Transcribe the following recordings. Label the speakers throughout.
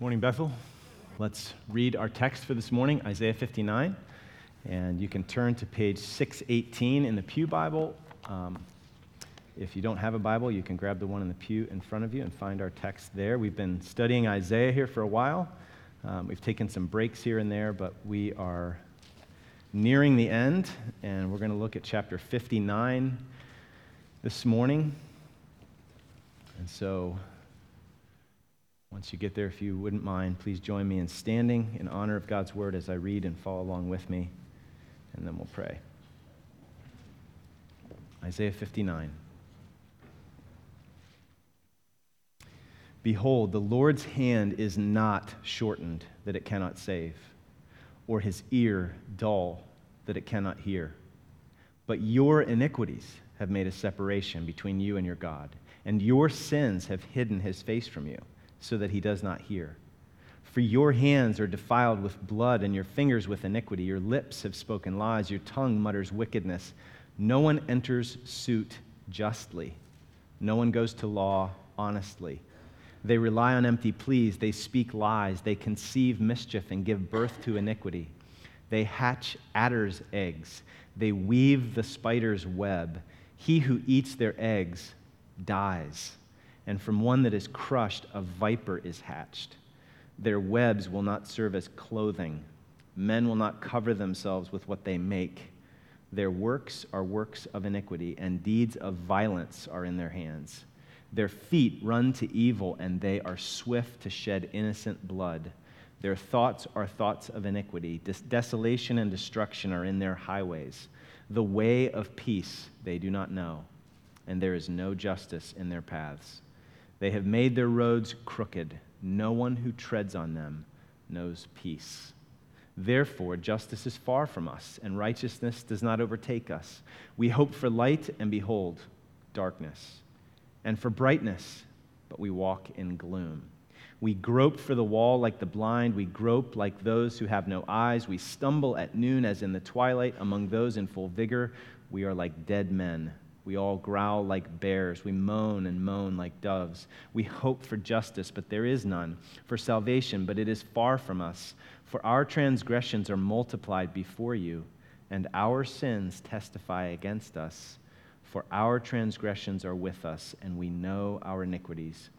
Speaker 1: Morning, Bethel. Let's read our text for this morning, Isaiah 59. And you can turn to page 618 in the Pew Bible. Um, if you don't have a Bible, you can grab the one in the pew in front of you and find our text there. We've been studying Isaiah here for a while. Um, we've taken some breaks here and there, but we are nearing the end, and we're going to look at chapter 59 this morning. And so once you get there, if you wouldn't mind, please join me in standing in honor of God's word as I read and follow along with me, and then we'll pray. Isaiah 59. Behold, the Lord's hand is not shortened that it cannot save, or his ear dull that it cannot hear. But your iniquities have made a separation between you and your God, and your sins have hidden his face from you so that he does not hear. For your hands are defiled with blood, and your fingers with iniquity. Your lips have spoken lies, your tongue mutters wickedness. No one enters suit justly, no one goes to law honestly. They rely on empty pleas, they speak lies, they conceive mischief and give birth to iniquity. They hatch adder's eggs, they weave the spider's web. He who eats their eggs dies and from one that is crushed, a viper is hatched. Their webs will not serve as clothing. Men will not cover themselves with what they make. Their works are works of iniquity, and deeds of violence are in their hands. Their feet run to evil, and they are swift to shed innocent blood. Their thoughts are thoughts of iniquity. Des- desolation and destruction are in their highways. The way of peace they do not know, and there is no justice in their paths. They have made their roads crooked. No one who treads on them knows peace. Therefore, justice is far from us, and righteousness does not overtake us. We hope for light, and behold, darkness, and for brightness, but we walk in gloom. We grope for the wall like the blind. We grope like those who have no eyes. We stumble at noon as in the twilight. Among those in full vigor, we are like dead men we all growl like bears. We moan and moan like doves. We hope for justice, but there is none, for salvation, but it is far from us. For our transgressions are multiplied before you, and our sins testify against us. For our transgressions are with us, and we know our iniquities,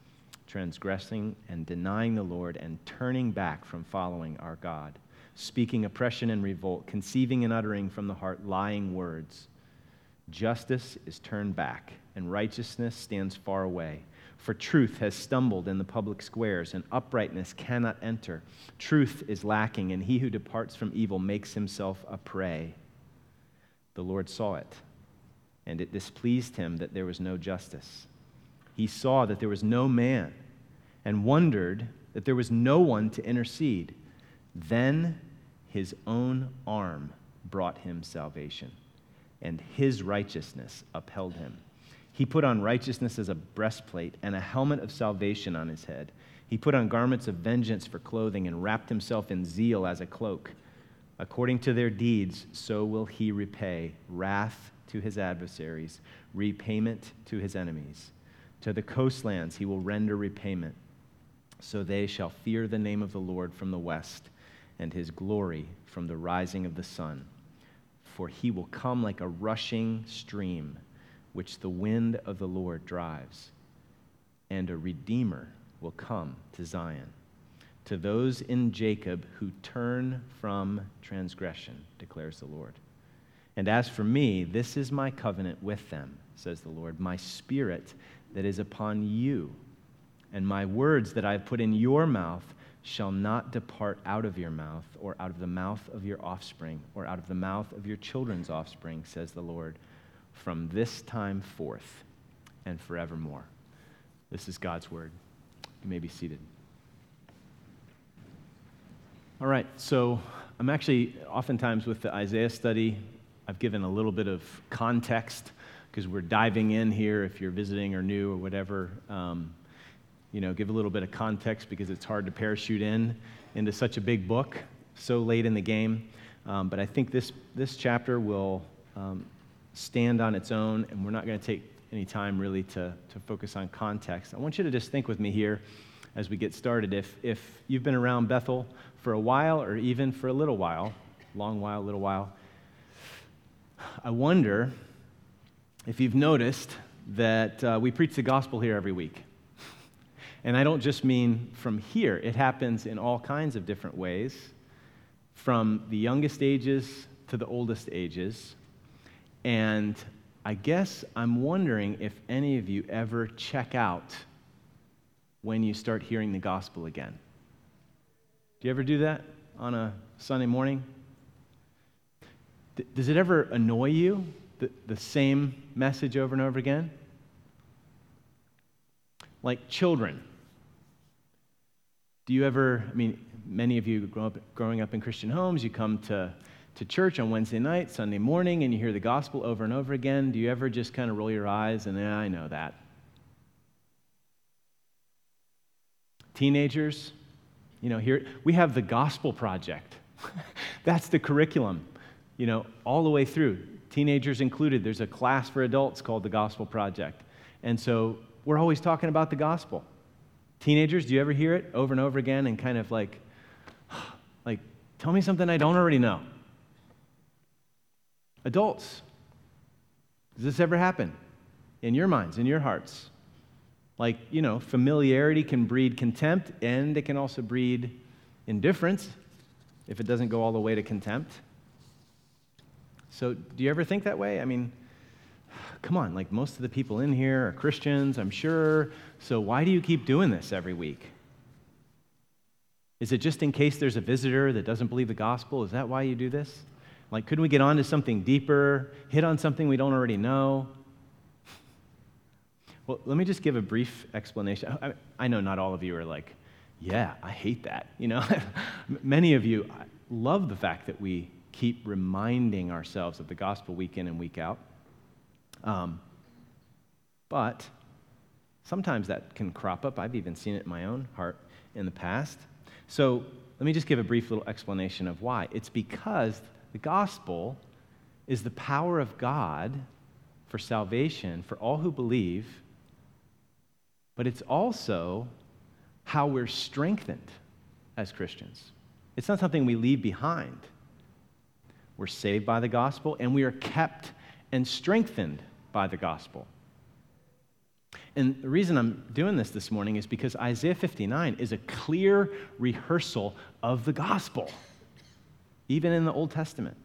Speaker 1: transgressing and denying the Lord, and turning back from following our God, speaking oppression and revolt, conceiving and uttering from the heart lying words. Justice is turned back, and righteousness stands far away. For truth has stumbled in the public squares, and uprightness cannot enter. Truth is lacking, and he who departs from evil makes himself a prey. The Lord saw it, and it displeased him that there was no justice. He saw that there was no man, and wondered that there was no one to intercede. Then his own arm brought him salvation and his righteousness upheld him. He put on righteousness as a breastplate and a helmet of salvation on his head. He put on garments of vengeance for clothing and wrapped himself in zeal as a cloak. According to their deeds, so will he repay wrath to his adversaries, repayment to his enemies. To the coastlands he will render repayment. So they shall fear the name of the Lord from the west, and his glory from the rising of the sun for he will come like a rushing stream, which the wind of the Lord drives. And a Redeemer will come to Zion, to those in Jacob who turn from transgression, declares the Lord. And as for me, this is my covenant with them, says the Lord, my spirit that is upon you, and my words that I have put in your mouth shall not depart out of your mouth, or out of the mouth of your offspring, or out of the mouth of your children's offspring, says the Lord, from this time forth and forevermore. This is God's word. You may be seated. All right, so I'm actually, oftentimes with the Isaiah study, I've given a little bit of context because we're diving in here if you're visiting or new or whatever. Um, you know, give a little bit of context because it's hard to parachute in into such a big book so late in the game. Um, but I think this, this chapter will um, stand on its own, and we're not going to take any time really to, to focus on context. I want you to just think with me here as we get started. If, if you've been around Bethel for a while or even for a little while, long while, little while, I wonder if you've noticed that uh, we preach the gospel here every week. And I don't just mean from here, it happens in all kinds of different ways, from the youngest ages to the oldest ages. And I guess I'm wondering if any of you ever check out when you start hearing the gospel again. Do you ever do that on a Sunday morning? Does it ever annoy you, the, the same message over and over again? Like children. Do you ever, I mean, many of you grow up, growing up in Christian homes, you come to, to church on Wednesday night, Sunday morning, and you hear the gospel over and over again. Do you ever just kind of roll your eyes and, yeah, I know that? Teenagers, you know, here we have the Gospel Project. That's the curriculum, you know, all the way through, teenagers included. There's a class for adults called the Gospel Project. And so we're always talking about the gospel. Teenagers, do you ever hear it over and over again and kind of like, like, tell me something I don't already know? Adults, does this ever happen in your minds, in your hearts? Like, you know, familiarity can breed contempt and it can also breed indifference if it doesn't go all the way to contempt. So, do you ever think that way? I mean, come on, like most of the people in here are Christians, I'm sure. So, why do you keep doing this every week? Is it just in case there's a visitor that doesn't believe the gospel? Is that why you do this? Like, couldn't we get on to something deeper, hit on something we don't already know? Well, let me just give a brief explanation. I, I know not all of you are like, yeah, I hate that. You know, many of you love the fact that we keep reminding ourselves of the gospel week in and week out. Um, but sometimes that can crop up. I've even seen it in my own heart in the past. So let me just give a brief little explanation of why. It's because the gospel is the power of God for salvation for all who believe but it's also how we're strengthened as Christians. It's not something we leave behind. We're saved by the gospel, and we are kept and strengthened by the gospel. And the reason I'm doing this this morning is because Isaiah 59 is a clear rehearsal of the gospel, even in the Old Testament.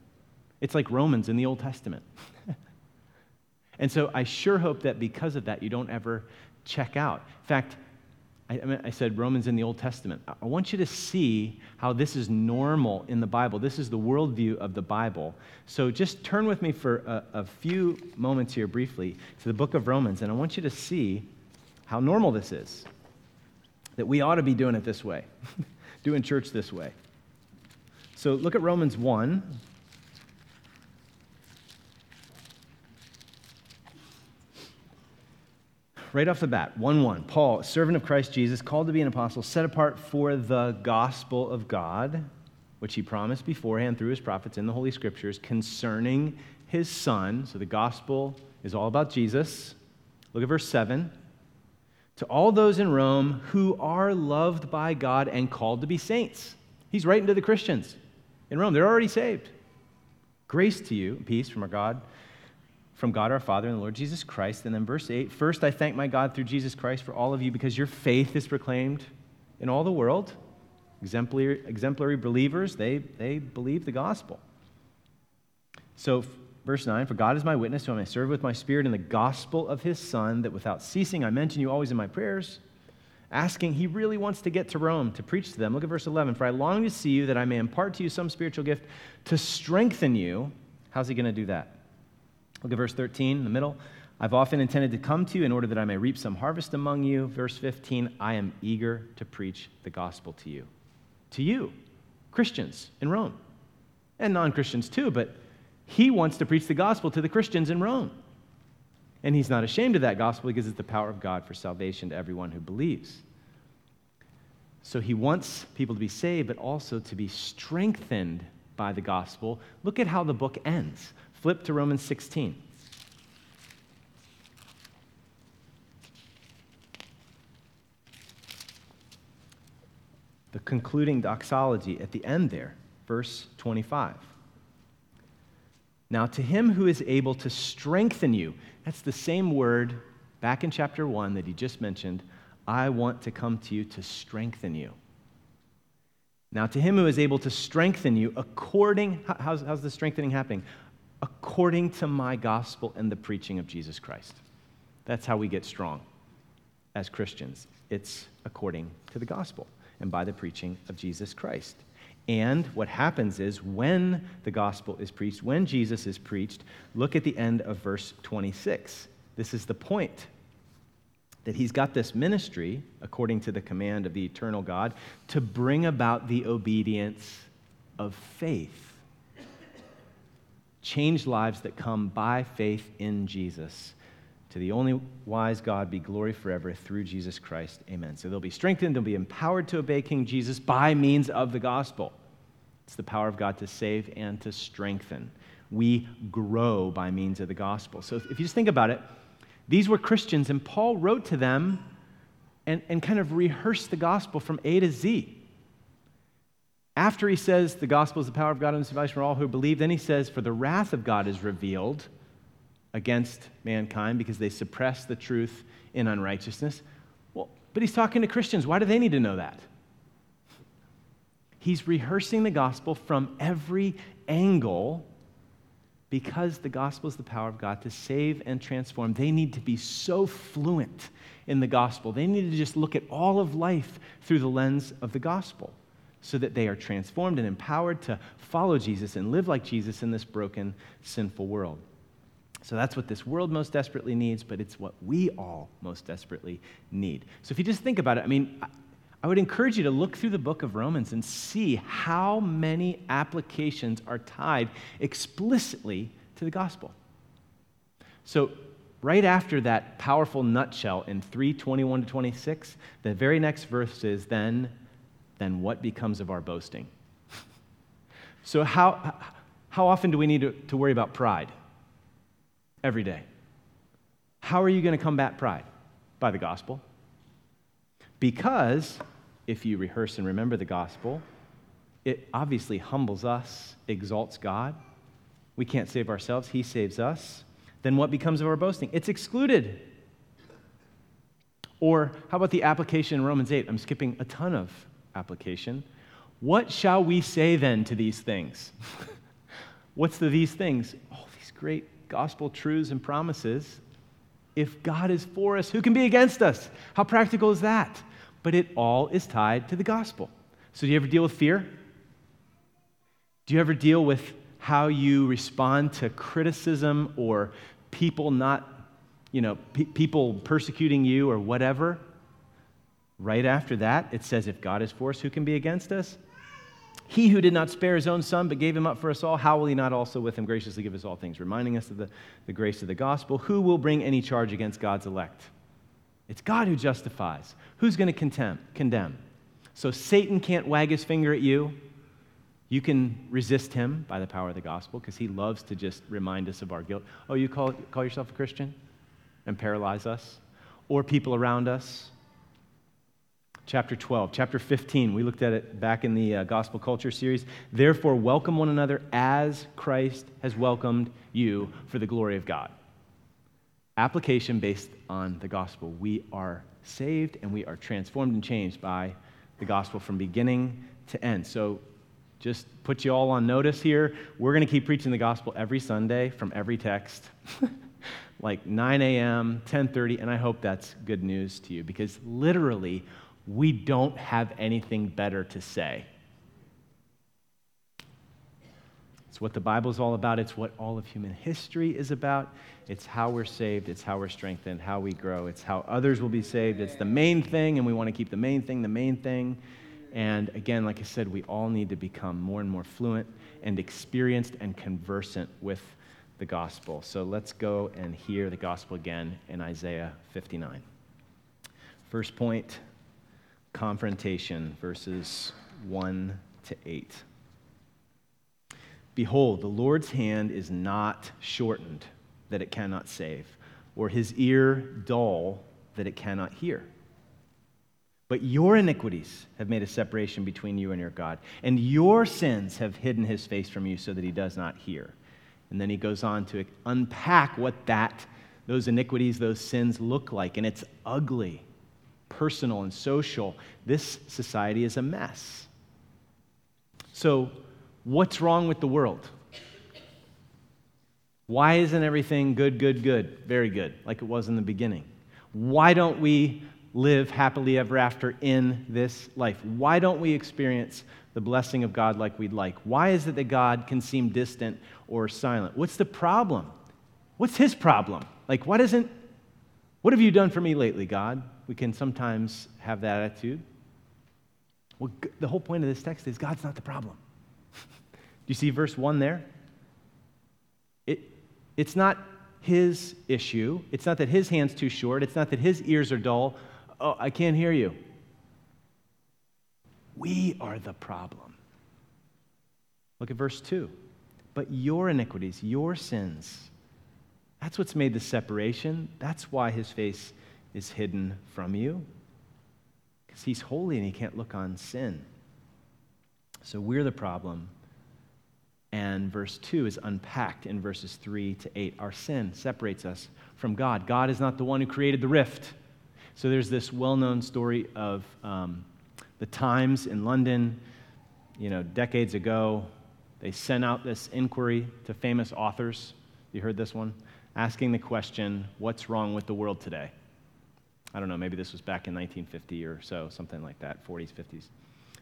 Speaker 1: It's like Romans in the Old Testament. and so I sure hope that because of that, you don't ever check out. In fact, I, I, mean, I, said Romans in the Old Testament. I want you to see how this is normal in the Bible. This is the worldview of the Bible. So just turn with me for a, a few moments here, briefly, to the book of Romans, and I want you to see how normal this is. That we ought to be doing it this way, doing church this way. So look at Romans 1, right off the bat 1 1. Paul, servant of Christ Jesus, called to be an apostle, set apart for the gospel of God, which he promised beforehand through his prophets in the Holy Scriptures concerning his son. So the gospel is all about Jesus. Look at verse 7. To all those in Rome who are loved by God and called to be saints. He's writing to the Christians in Rome. They're already saved. Grace to you, peace from our God from God our Father and the Lord Jesus Christ. And then verse 8 First, I thank my God through Jesus Christ for all of you because your faith is proclaimed in all the world. Exemplary, exemplary believers, they, they believe the gospel. So, verse 9 For God is my witness, whom I serve with my spirit in the gospel of his Son, that without ceasing I mention you always in my prayers, asking, he really wants to get to Rome to preach to them. Look at verse 11 For I long to see you that I may impart to you some spiritual gift to strengthen you. How's he going to do that? Look at verse 13 in the middle. I've often intended to come to you in order that I may reap some harvest among you. Verse 15, I am eager to preach the gospel to you. To you, Christians in Rome, and non Christians too, but he wants to preach the gospel to the Christians in Rome. And he's not ashamed of that gospel because it's the power of God for salvation to everyone who believes. So he wants people to be saved, but also to be strengthened by the gospel. Look at how the book ends. Flip to Romans 16. The concluding doxology at the end there, verse 25. Now, to him who is able to strengthen you, that's the same word back in chapter 1 that he just mentioned. I want to come to you to strengthen you. Now, to him who is able to strengthen you according, how's, how's the strengthening happening? According to my gospel and the preaching of Jesus Christ. That's how we get strong as Christians. It's according to the gospel and by the preaching of Jesus Christ. And what happens is when the gospel is preached, when Jesus is preached, look at the end of verse 26. This is the point that he's got this ministry, according to the command of the eternal God, to bring about the obedience of faith. Change lives that come by faith in Jesus. To the only wise God be glory forever through Jesus Christ. Amen. So they'll be strengthened, they'll be empowered to obey King Jesus by means of the gospel. It's the power of God to save and to strengthen. We grow by means of the gospel. So if you just think about it, these were Christians, and Paul wrote to them and, and kind of rehearsed the gospel from A to Z. After he says the gospel is the power of God and salvation for all who believe, then he says, For the wrath of God is revealed against mankind because they suppress the truth in unrighteousness. Well, but he's talking to Christians. Why do they need to know that? He's rehearsing the gospel from every angle because the gospel is the power of God to save and transform. They need to be so fluent in the gospel. They need to just look at all of life through the lens of the gospel so that they are transformed and empowered to follow Jesus and live like Jesus in this broken, sinful world. So that's what this world most desperately needs, but it's what we all most desperately need. So if you just think about it, I mean, I would encourage you to look through the book of Romans and see how many applications are tied explicitly to the gospel. So, right after that powerful nutshell in 321 to 26, the very next verse is then, then what becomes of our boasting? so, how, how often do we need to, to worry about pride? every day. How are you going to combat pride? By the gospel. Because if you rehearse and remember the gospel, it obviously humbles us, exalts God. We can't save ourselves, He saves us. Then what becomes of our boasting? It's excluded. Or how about the application in Romans 8? I'm skipping a ton of application. What shall we say then to these things? What's the these things? All these great gospel truths and promises. If God is for us, who can be against us? How practical is that? But it all is tied to the gospel. So, do you ever deal with fear? Do you ever deal with how you respond to criticism or people not, you know, pe- people persecuting you or whatever? Right after that, it says, if God is for us, who can be against us? He who did not spare his own son, but gave him up for us all, how will he not also with him graciously give us all things? Reminding us of the, the grace of the gospel. Who will bring any charge against God's elect? It's God who justifies. Who's going to condemn? condemn? So Satan can't wag his finger at you. You can resist him by the power of the gospel because he loves to just remind us of our guilt. Oh, you call, call yourself a Christian? And paralyze us? Or people around us? Chapter 12. Chapter 15, we looked at it back in the uh, Gospel Culture series. Therefore, welcome one another as Christ has welcomed you for the glory of God. Application based on the gospel. We are saved and we are transformed and changed by the gospel from beginning to end. So, just put you all on notice here. We're going to keep preaching the gospel every Sunday from every text. like 9 a.m., 10:30, and I hope that's good news to you because literally we don't have anything better to say. It's what the Bible is all about. It's what all of human history is about. It's how we're saved. It's how we're strengthened, how we grow. It's how others will be saved. It's the main thing, and we want to keep the main thing the main thing. And again, like I said, we all need to become more and more fluent and experienced and conversant with the gospel. So let's go and hear the gospel again in Isaiah 59. First point confrontation, verses 1 to 8. Behold, the Lord's hand is not shortened that it cannot save, or his ear dull that it cannot hear. But your iniquities have made a separation between you and your God, and your sins have hidden his face from you so that he does not hear. And then he goes on to unpack what that, those iniquities, those sins look like. And it's ugly, personal, and social. This society is a mess. So, what's wrong with the world? Why isn't everything good, good, good? Very good, like it was in the beginning. Why don't we live happily ever after in this life? Why don't we experience the blessing of God like we'd like? Why is it that God can seem distant or silent? What's the problem? What's his problem? Like, why doesn't, what have you done for me lately, God? We can sometimes have that attitude. Well, the whole point of this text is God's not the problem. Do you see verse 1 there? It, it's not his issue. It's not that his hand's too short. It's not that his ears are dull. Oh, I can't hear you. We are the problem. Look at verse 2. But your iniquities, your sins, that's what's made the separation. That's why his face is hidden from you. Because he's holy and he can't look on sin. So we're the problem. And verse 2 is unpacked in verses 3 to 8. Our sin separates us from God. God is not the one who created the rift. So there's this well known story of um, the Times in London, you know, decades ago. They sent out this inquiry to famous authors. You heard this one? Asking the question, What's wrong with the world today? I don't know, maybe this was back in 1950 or so, something like that, 40s, 50s.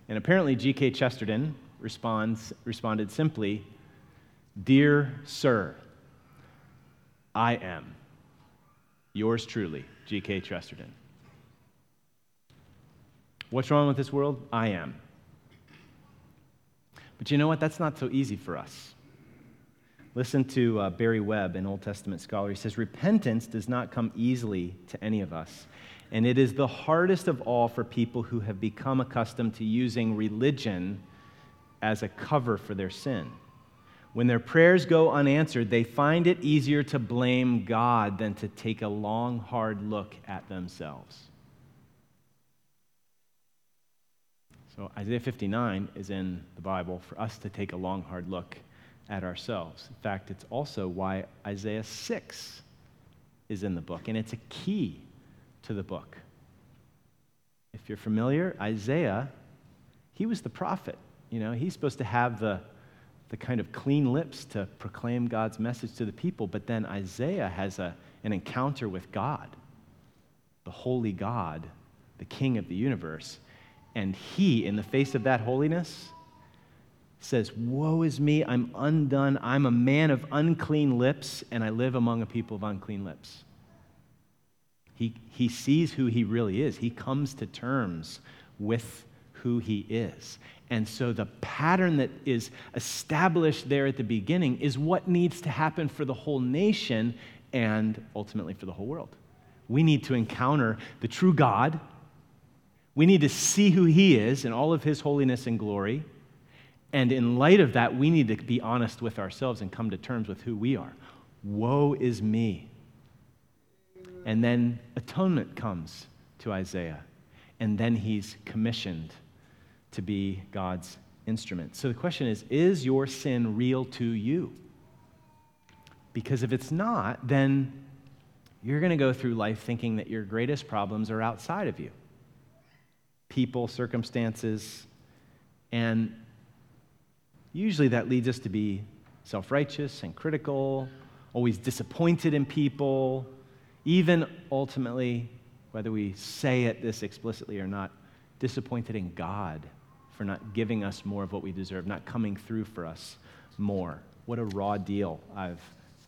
Speaker 1: And apparently, G.K. Chesterton responds, responded simply, Dear Sir, I am. Yours truly, G.K. Chesterton. What's wrong with this world? I am. But you know what? That's not so easy for us. Listen to uh, Barry Webb, an Old Testament scholar. He says, Repentance does not come easily to any of us. And it is the hardest of all for people who have become accustomed to using religion as a cover for their sin. When their prayers go unanswered, they find it easier to blame God than to take a long, hard look at themselves. So Isaiah 59 is in the Bible for us to take a long, hard look at ourselves. In fact, it's also why Isaiah 6 is in the book, and it's a key to the book. If you're familiar, Isaiah, he was the prophet. You know, he's supposed to have the, the kind of clean lips to proclaim God's message to the people, but then Isaiah has a, an encounter with God, the holy God, the king of the universe. And he, in the face of that holiness, says, Woe is me, I'm undone. I'm a man of unclean lips, and I live among a people of unclean lips. He, he sees who he really is. He comes to terms with who he is. And so the pattern that is established there at the beginning is what needs to happen for the whole nation and ultimately for the whole world. We need to encounter the true God we need to see who He is in all of His holiness and glory. And in light of that, we need to be honest with ourselves and come to terms with who we are. Woe is me. And then atonement comes to Isaiah. And then he's commissioned to be God's instrument. So the question is is your sin real to you? Because if it's not, then you're going to go through life thinking that your greatest problems are outside of you people, circumstances, and usually that leads us to be self righteous and critical, always disappointed in people, even ultimately, whether we say it this explicitly or not, disappointed in God for not giving us more of what we deserve, not coming through for us more. What a raw deal I've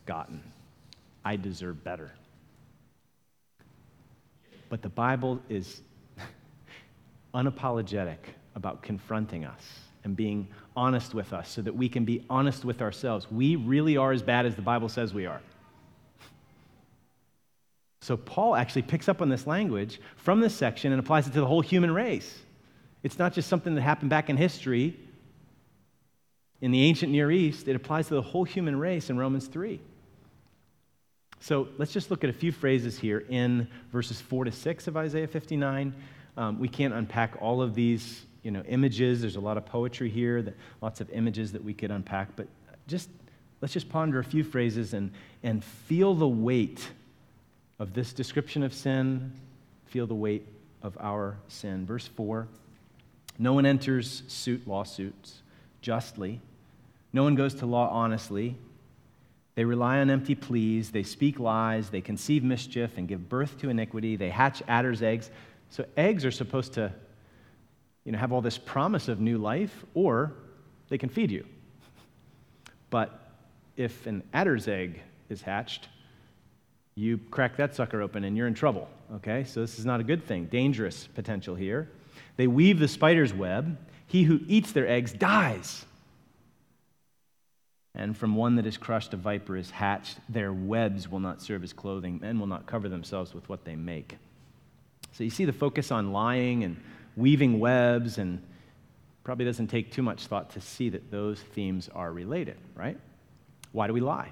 Speaker 1: gotten. I deserve better. But the Bible is unapologetic about confronting us and being honest with us so that we can be honest with ourselves. We really are as bad as the Bible says we are. So, Paul actually picks up on this language from this section and applies it to the whole human race. It's not just something that happened back in history in the ancient Near East, it applies to the whole human race in Romans 3. So, let's just look at a few phrases here in verses 4 to 6 of Isaiah 59 Um, we can't unpack all of these you know, images. There's a lot of poetry here, that, lots of images that we could unpack. But just let's just ponder a few phrases and, and feel the weight of this description of sin, feel the weight of our sin. Verse 4 No one enters suit lawsuits justly, no one goes to law honestly. They rely on empty pleas, they speak lies, they conceive mischief and give birth to iniquity, they hatch adder's eggs. So, eggs are supposed to you know, have all this promise of new life, or they can feed you. But if an adder's egg is hatched, you crack that sucker open and you're in trouble. Okay? So this is not a good thing. Dangerous potential here. They weave the spider's web. He who eats their eggs dies. And from one that is crushed, a viper is hatched. Their webs will not serve as clothing. Men will not cover themselves with what they make. So you see the focus on lying and weaving webs, and probably doesn't take too much thought to see that those themes are related, right? Why do we lie?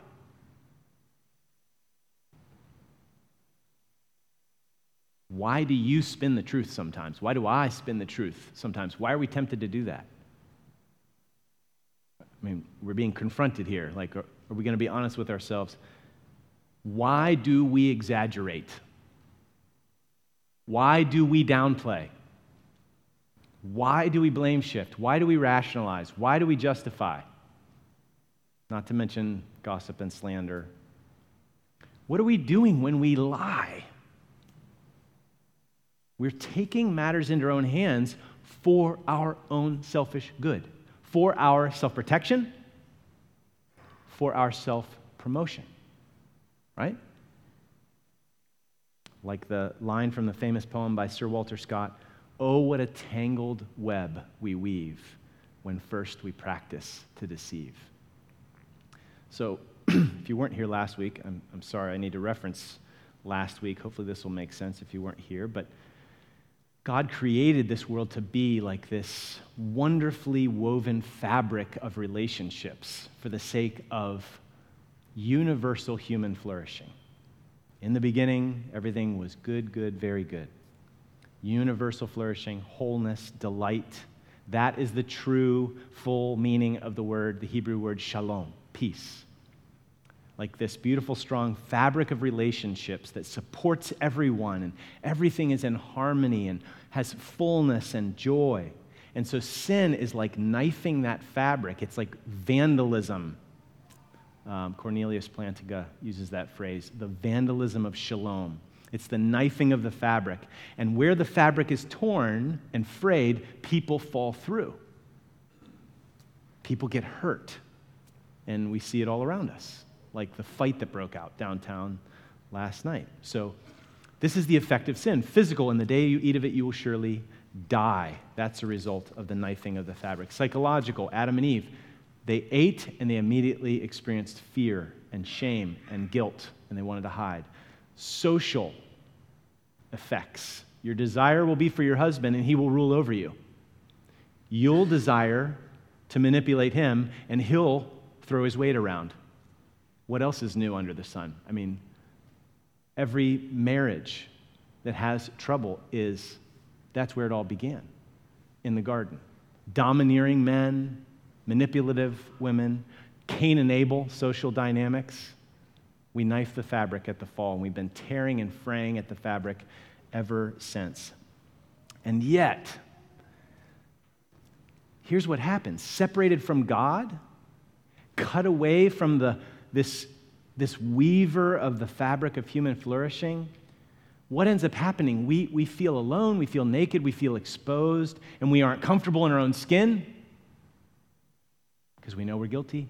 Speaker 1: Why do you spin the truth sometimes? Why do I spin the truth sometimes? Why are we tempted to do that? I mean, we're being confronted here. Like, are, are we going to be honest with ourselves? Why do we exaggerate? Why do we downplay? Why do we blame shift? Why do we rationalize? Why do we justify? Not to mention gossip and slander. What are we doing when we lie? We're taking matters into our own hands for our own selfish good, for our self protection, for our self promotion. Right? Like the line from the famous poem by Sir Walter Scott Oh, what a tangled web we weave when first we practice to deceive. So, if you weren't here last week, I'm, I'm sorry, I need to reference last week. Hopefully, this will make sense if you weren't here. But God created this world to be like this wonderfully woven fabric of relationships for the sake of universal human flourishing. In the beginning, everything was good, good, very good universal flourishing, wholeness, delight. That is the true, full meaning of the word, the Hebrew word shalom, peace. Like this beautiful, strong fabric of relationships that supports everyone and everything is in harmony and has fullness and joy. And so sin is like knifing that fabric, it's like vandalism. Um, Cornelius Plantinga uses that phrase the vandalism of shalom. It's the knifing of the fabric. And where the fabric is torn and frayed, people fall through. People get hurt. And we see it all around us, like the fight that broke out downtown last night. So, this is the effect of sin physical, and the day you eat of it, you will surely die. That's a result of the knifing of the fabric. Psychological, Adam and Eve, they ate and they immediately experienced fear and shame and guilt, and they wanted to hide. Social, effects. Your desire will be for your husband, and he will rule over you. You'll desire to manipulate him, and he'll throw his weight around. What else is new under the sun? I mean, every marriage that has trouble is that's where it all began in the garden. Domineering men, manipulative women, Cain and Abel, social dynamics. We knifed the fabric at the fall, and we've been tearing and fraying at the fabric ever since. And yet, here's what happens separated from God, cut away from the, this, this weaver of the fabric of human flourishing. What ends up happening? We, we feel alone, we feel naked, we feel exposed, and we aren't comfortable in our own skin because we know we're guilty.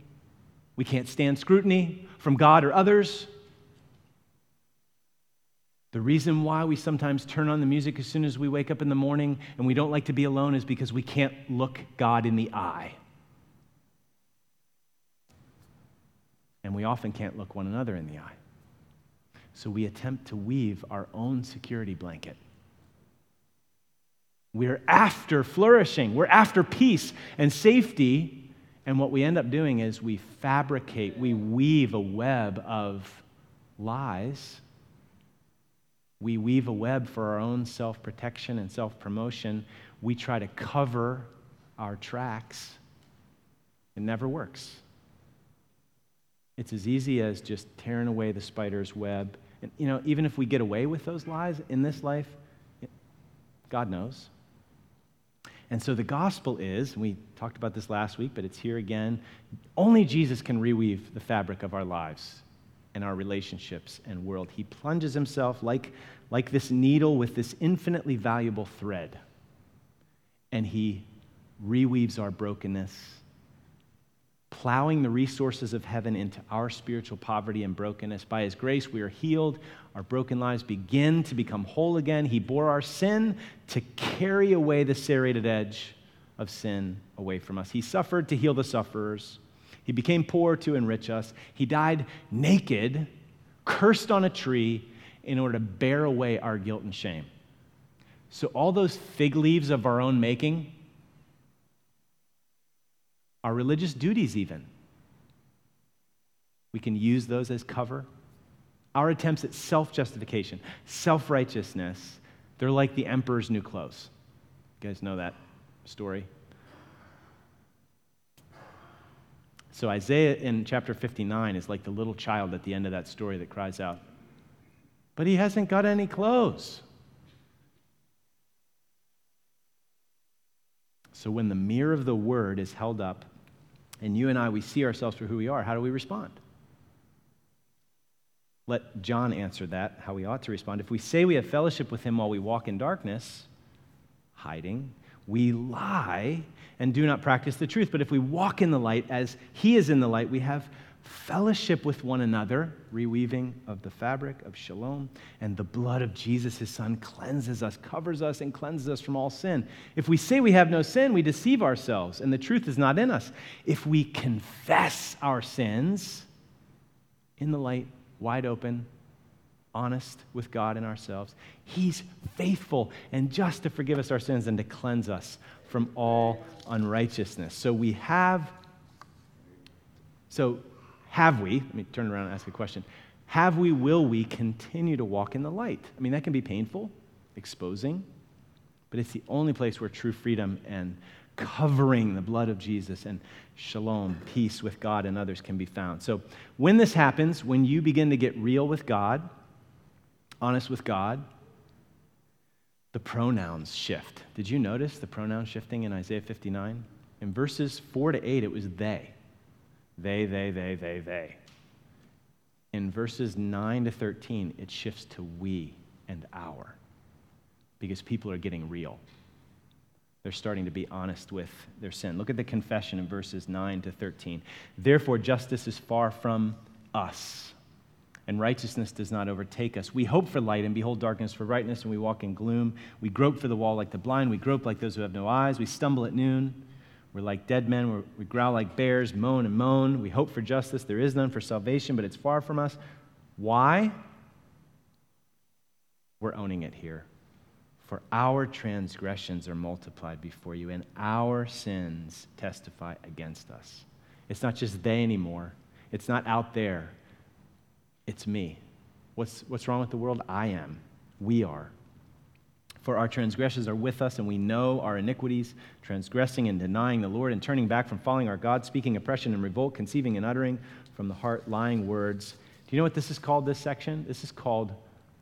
Speaker 1: We can't stand scrutiny from God or others. The reason why we sometimes turn on the music as soon as we wake up in the morning and we don't like to be alone is because we can't look God in the eye. And we often can't look one another in the eye. So we attempt to weave our own security blanket. We're after flourishing, we're after peace and safety. And what we end up doing is we fabricate, we weave a web of lies we weave a web for our own self protection and self promotion. We try to cover our tracks. It never works. It's as easy as just tearing away the spider's web. And, you know, even if we get away with those lies in this life, God knows. And so the gospel is, we talked about this last week, but it's here again. Only Jesus can reweave the fabric of our lives and our relationships and world. He plunges himself like, like this needle with this infinitely valuable thread, and he reweaves our brokenness plowing the resources of heaven into our spiritual poverty and brokenness. By His grace, we are healed. Our broken lives begin to become whole again. He bore our sin to carry away the serrated edge of sin away from us. He suffered to heal the sufferers. He became poor to enrich us. He died naked, cursed on a tree, in order to bear away our guilt and shame. So, all those fig leaves of our own making, our religious duties, even. We can use those as cover. Our attempts at self justification, self righteousness, they're like the emperor's new clothes. You guys know that story? So, Isaiah in chapter 59 is like the little child at the end of that story that cries out, But he hasn't got any clothes. So, when the mirror of the word is held up and you and I, we see ourselves for who we are, how do we respond? Let John answer that, how we ought to respond. If we say we have fellowship with him while we walk in darkness, hiding, we lie and do not practice the truth. But if we walk in the light as he is in the light, we have fellowship with one another, reweaving of the fabric of shalom, and the blood of Jesus, his son, cleanses us, covers us, and cleanses us from all sin. If we say we have no sin, we deceive ourselves, and the truth is not in us. If we confess our sins in the light, wide open, honest with God and ourselves, he's faithful and just to forgive us our sins and to cleanse us from all unrighteousness. So we have so have we, let me turn around and ask a question. Have we, will we continue to walk in the light? I mean, that can be painful, exposing, but it's the only place where true freedom and covering the blood of Jesus and shalom, peace with God and others can be found. So, when this happens, when you begin to get real with God, honest with God, the pronouns shift. Did you notice the pronoun shifting in Isaiah 59? In verses 4 to 8, it was they. They, they, they, they, they. In verses 9 to 13, it shifts to we and our because people are getting real. They're starting to be honest with their sin. Look at the confession in verses 9 to 13. Therefore, justice is far from us, and righteousness does not overtake us. We hope for light and behold darkness for brightness, and we walk in gloom. We grope for the wall like the blind. We grope like those who have no eyes. We stumble at noon. We're like dead men. We're, we growl like bears, moan and moan. We hope for justice. There is none for salvation, but it's far from us. Why? We're owning it here. For our transgressions are multiplied before you, and our sins testify against us. It's not just they anymore, it's not out there, it's me. What's, what's wrong with the world? I am. We are. For our transgressions are with us, and we know our iniquities, transgressing and denying the Lord, and turning back from following our God, speaking oppression and revolt, conceiving and uttering from the heart lying words. Do you know what this is called, this section? This is called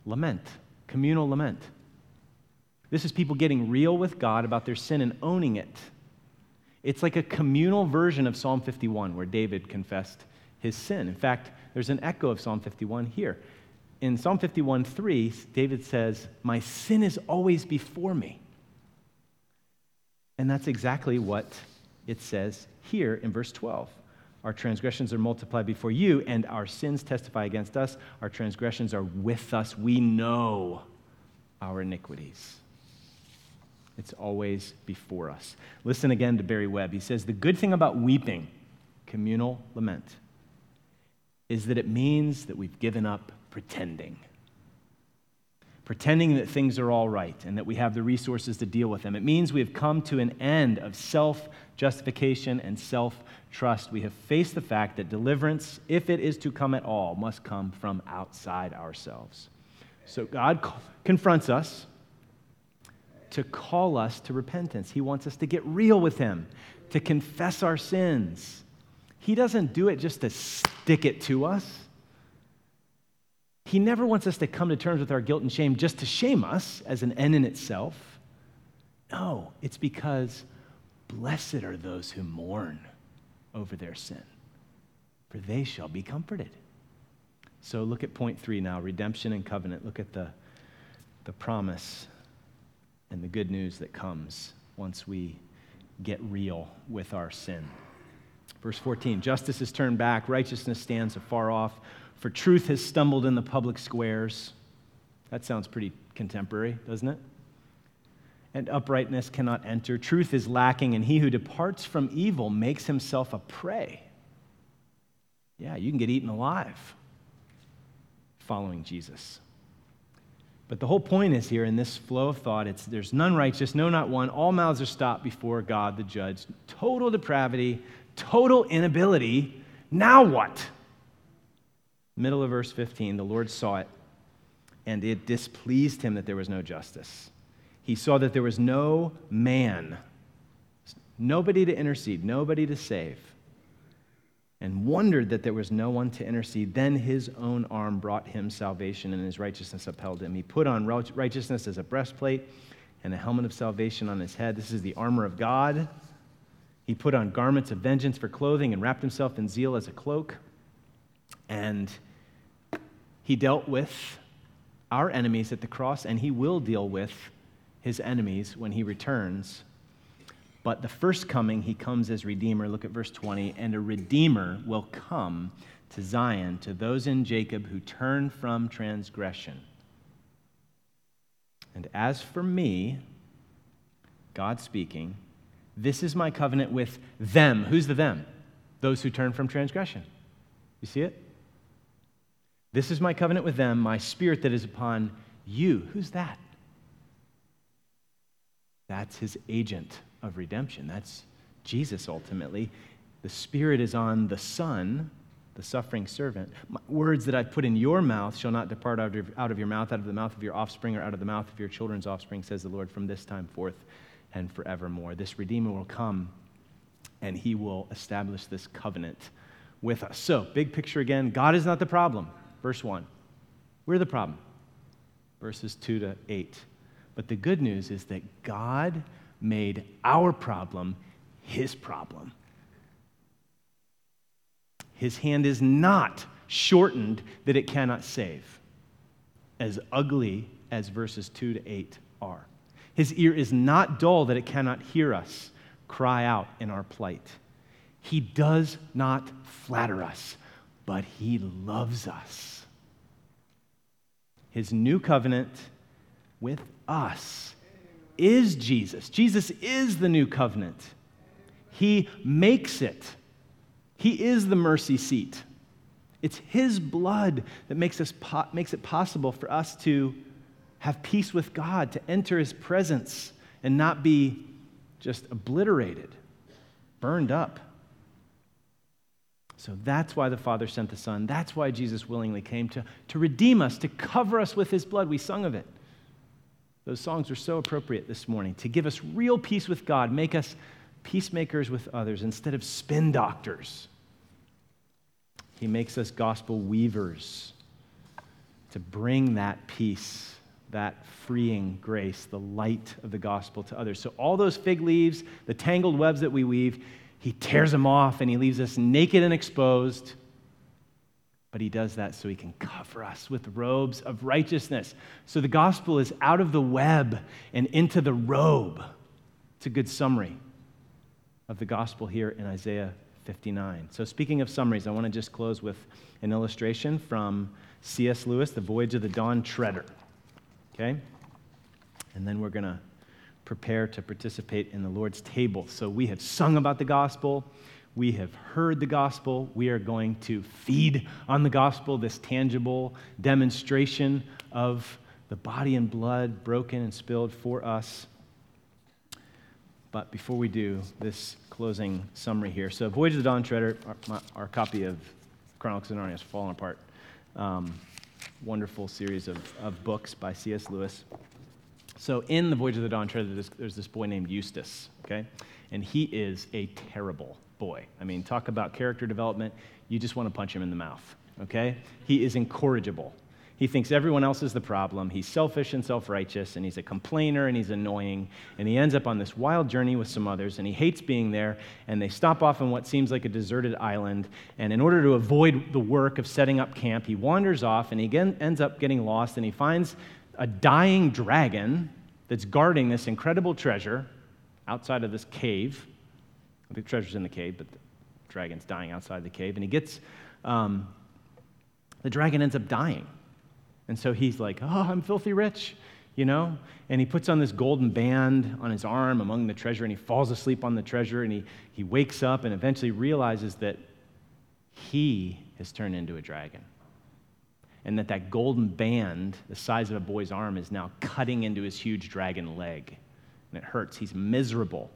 Speaker 1: lament, communal lament. This is people getting real with God about their sin and owning it. It's like a communal version of Psalm 51, where David confessed his sin. In fact, there's an echo of Psalm 51 here in Psalm 51 3, David says, My sin is always before me. And that's exactly what it says here in verse 12. Our transgressions are multiplied before you, and our sins testify against us. Our transgressions are with us. We know our iniquities. It's always before us. Listen again to Barry Webb. He says, The good thing about weeping, communal lament, is that it means that we've given up pretending. Pretending that things are all right and that we have the resources to deal with them. It means we have come to an end of self justification and self trust. We have faced the fact that deliverance, if it is to come at all, must come from outside ourselves. So God confronts us to call us to repentance. He wants us to get real with Him, to confess our sins. He doesn't do it just to stick it to us. He never wants us to come to terms with our guilt and shame just to shame us as an end in itself. No, it's because blessed are those who mourn over their sin, for they shall be comforted. So look at point three now redemption and covenant. Look at the, the promise and the good news that comes once we get real with our sin. Verse 14 Justice is turned back, righteousness stands afar off, for truth has stumbled in the public squares. That sounds pretty contemporary, doesn't it? And uprightness cannot enter. Truth is lacking, and he who departs from evil makes himself a prey. Yeah, you can get eaten alive following Jesus. But the whole point is here in this flow of thought it's there's none righteous, no, not one. All mouths are stopped before God the judge. Total depravity, total inability. Now what? Middle of verse 15, the Lord saw it, and it displeased him that there was no justice. He saw that there was no man, nobody to intercede, nobody to save and wondered that there was no one to intercede. Then his own arm brought him salvation, and his righteousness upheld him. He put on righteousness as a breastplate and a helmet of salvation on his head. This is the armor of God. He put on garments of vengeance for clothing and wrapped himself in zeal as a cloak. And he dealt with our enemies at the cross, and he will deal with his enemies when he returns but the first coming, he comes as Redeemer. Look at verse 20. And a Redeemer will come to Zion, to those in Jacob who turn from transgression. And as for me, God speaking, this is my covenant with them. Who's the them? Those who turn from transgression. You see it? This is my covenant with them, my spirit that is upon you. Who's that? That's his agent of redemption. That's Jesus ultimately. The Spirit is on the Son, the suffering servant. My words that I put in your mouth shall not depart out of, out of your mouth, out of the mouth of your offspring, or out of the mouth of your children's offspring, says the Lord, from this time forth and forevermore. This Redeemer will come and he will establish this covenant with us. So, big picture again God is not the problem. Verse 1. We're the problem. Verses 2 to 8. But the good news is that God made our problem his problem. His hand is not shortened that it cannot save, as ugly as verses 2 to 8 are. His ear is not dull that it cannot hear us cry out in our plight. He does not flatter us, but he loves us. His new covenant with us is Jesus. Jesus is the new covenant. He makes it. He is the mercy seat. It's His blood that makes, us po- makes it possible for us to have peace with God, to enter His presence and not be just obliterated, burned up. So that's why the Father sent the Son. That's why Jesus willingly came to, to redeem us, to cover us with His blood. We sung of it. Those songs are so appropriate this morning to give us real peace with God, make us peacemakers with others instead of spin doctors. He makes us gospel weavers to bring that peace, that freeing grace, the light of the gospel to others. So, all those fig leaves, the tangled webs that we weave, he tears them off and he leaves us naked and exposed but he does that so he can cover us with robes of righteousness. So the gospel is out of the web and into the robe. It's a good summary of the gospel here in Isaiah 59. So, speaking of summaries, I want to just close with an illustration from C.S. Lewis, The Voyage of the Dawn Treader. Okay? And then we're going to prepare to participate in the Lord's table. So, we have sung about the gospel. We have heard the gospel. We are going to feed on the gospel, this tangible demonstration of the body and blood broken and spilled for us. But before we do, this closing summary here. So, Voyage of the Dawn Treader, our, my, our copy of Chronicles of Narnia has fallen apart. Um, wonderful series of, of books by C.S. Lewis. So, in The Voyage of the Dawn Treader, there's, there's this boy named Eustace, okay? And he is a terrible boy. I mean, talk about character development. You just want to punch him in the mouth, okay? He is incorrigible. He thinks everyone else is the problem. He's selfish and self righteous, and he's a complainer and he's annoying. And he ends up on this wild journey with some others, and he hates being there. And they stop off on what seems like a deserted island. And in order to avoid the work of setting up camp, he wanders off and he ends up getting lost. And he finds a dying dragon that's guarding this incredible treasure outside of this cave. The treasure's in the cave, but the dragon's dying outside the cave. And he gets, um, the dragon ends up dying. And so he's like, Oh, I'm filthy rich, you know? And he puts on this golden band on his arm among the treasure, and he falls asleep on the treasure, and he, he wakes up and eventually realizes that he has turned into a dragon. And that that golden band, the size of a boy's arm, is now cutting into his huge dragon leg. And it hurts. He's miserable.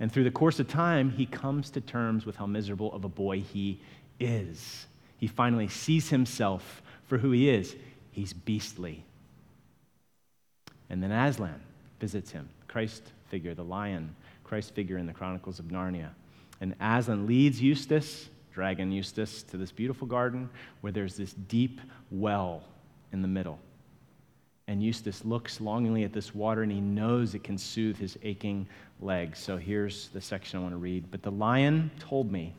Speaker 1: And through the course of time, he comes to terms with how miserable of a boy he is. He finally sees himself for who he is. He's beastly. And then Aslan visits him, Christ figure, the lion, Christ figure in the Chronicles of Narnia. And Aslan leads Eustace, dragon Eustace, to this beautiful garden where there's this deep well in the middle. And Eustace looks longingly at this water and he knows it can soothe his aching legs. So here's the section I want to read. But the lion told me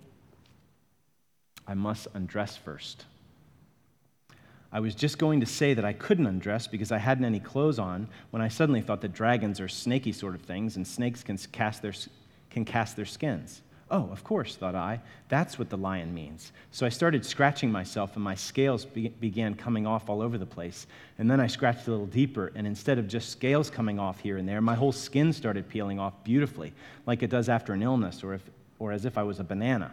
Speaker 1: I must undress first. I was just going to say that I couldn't undress because I hadn't any clothes on when I suddenly thought that dragons are snaky sort of things and snakes can cast their, can cast their skins. Oh, of course, thought I. That's what the lion means. So I started scratching myself, and my scales be- began coming off all over the place. And then I scratched a little deeper, and instead of just scales coming off here and there, my whole skin started peeling off beautifully, like it does after an illness or, if, or as if I was a banana.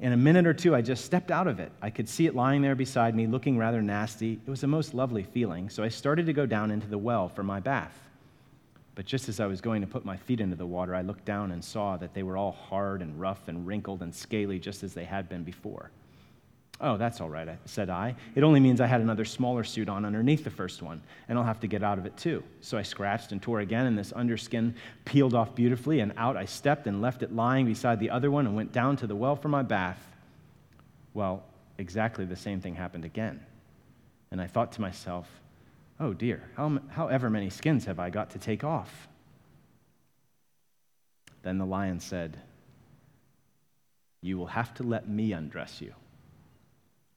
Speaker 1: In a minute or two, I just stepped out of it. I could see it lying there beside me, looking rather nasty. It was a most lovely feeling, so I started to go down into the well for my bath. But just as I was going to put my feet into the water, I looked down and saw that they were all hard and rough and wrinkled and scaly, just as they had been before. Oh, that's all right, said I. It only means I had another smaller suit on underneath the first one, and I'll have to get out of it too. So I scratched and tore again, and this underskin peeled off beautifully, and out I stepped and left it lying beside the other one and went down to the well for my bath. Well, exactly the same thing happened again. And I thought to myself, oh dear, how, however many skins have I got to take off? Then the lion said, You will have to let me undress you.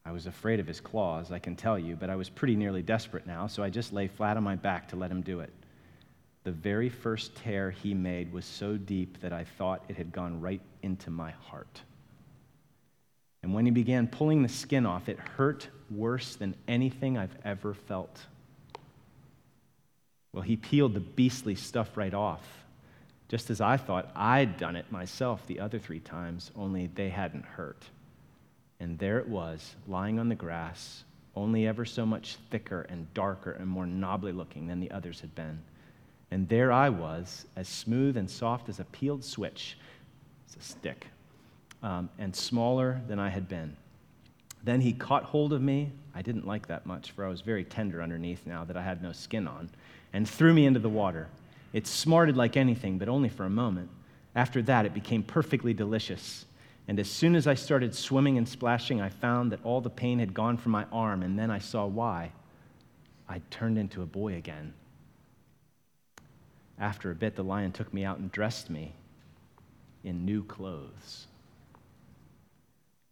Speaker 1: I was afraid of his claws, I can tell you, but I was pretty nearly desperate now, so I just lay flat on my back to let him do it. The very first tear he made was so deep that I thought it had gone right into my heart. And when he began pulling the skin off, it hurt worse than anything I've ever felt. Well, he peeled the beastly stuff right off, just as I thought I'd done it myself the other three times, only they hadn't hurt. And there it was, lying on the grass, only ever so much thicker and darker and more knobbly looking than the others had been. And there I was, as smooth and soft as a peeled switch. It's a stick. Um, and smaller than I had been. Then he caught hold of me. I didn't like that much, for I was very tender underneath now that I had no skin on, and threw me into the water. It smarted like anything, but only for a moment. After that, it became perfectly delicious. And as soon as I started swimming and splashing, I found that all the pain had gone from my arm, and then I saw why. I'd turned into a boy again. After a bit, the lion took me out and dressed me in new clothes.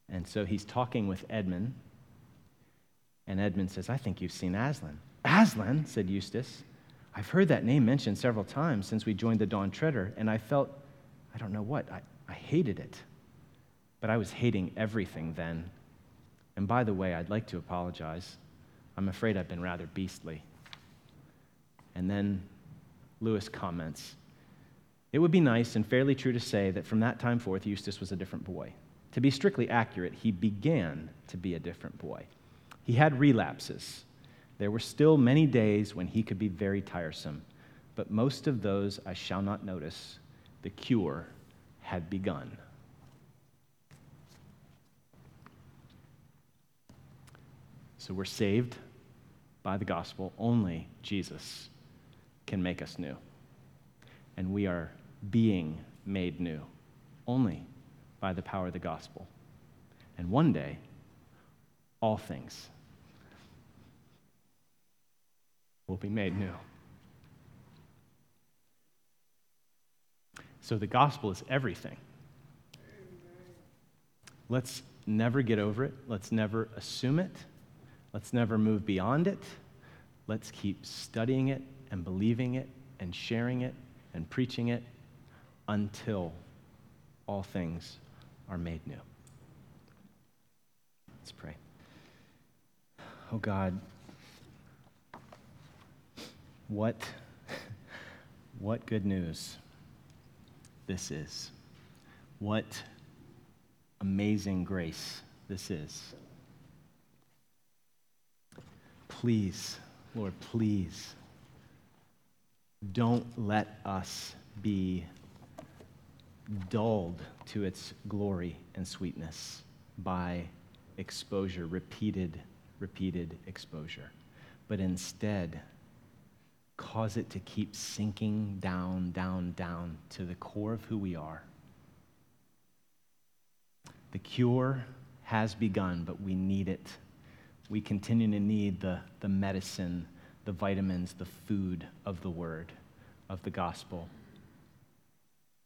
Speaker 1: And so he's talking with Edmund, and Edmund says, I think you've seen Aslan. Aslan, said Eustace. I've heard that name mentioned several times since we joined the Dawn Treader, and I felt, I don't know what, I, I hated it. But I was hating everything then. And by the way, I'd like to apologize. I'm afraid I've been rather beastly. And then Lewis comments It would be nice and fairly true to say that from that time forth, Eustace was a different boy. To be strictly accurate, he began to be a different boy. He had relapses. There were still many days when he could be very tiresome, but most of those I shall not notice. The cure had begun. So we're saved by the gospel. Only Jesus can make us new. And we are being made new only by the power of the gospel. And one day, all things will be made new. So the gospel is everything. Let's never get over it. Let's never assume it. Let's never move beyond it. Let's keep studying it and believing it and sharing it and preaching it until all things are made new. Let's pray. Oh God, what, what good news this is. What amazing grace this is. Please, Lord, please don't let us be dulled to its glory and sweetness by exposure, repeated, repeated exposure, but instead cause it to keep sinking down, down, down to the core of who we are. The cure has begun, but we need it. We continue to need the, the medicine, the vitamins, the food of the word, of the gospel,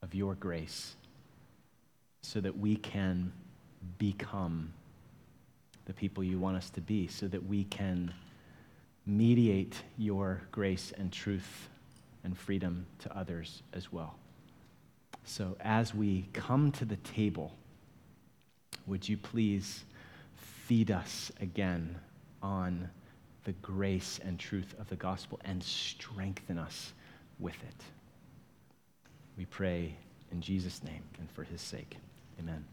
Speaker 1: of your grace, so that we can become the people you want us to be, so that we can mediate your grace and truth and freedom to others as well. So, as we come to the table, would you please feed us again on the grace and truth of the gospel and strengthen us with it? We pray in Jesus' name and for his sake. Amen.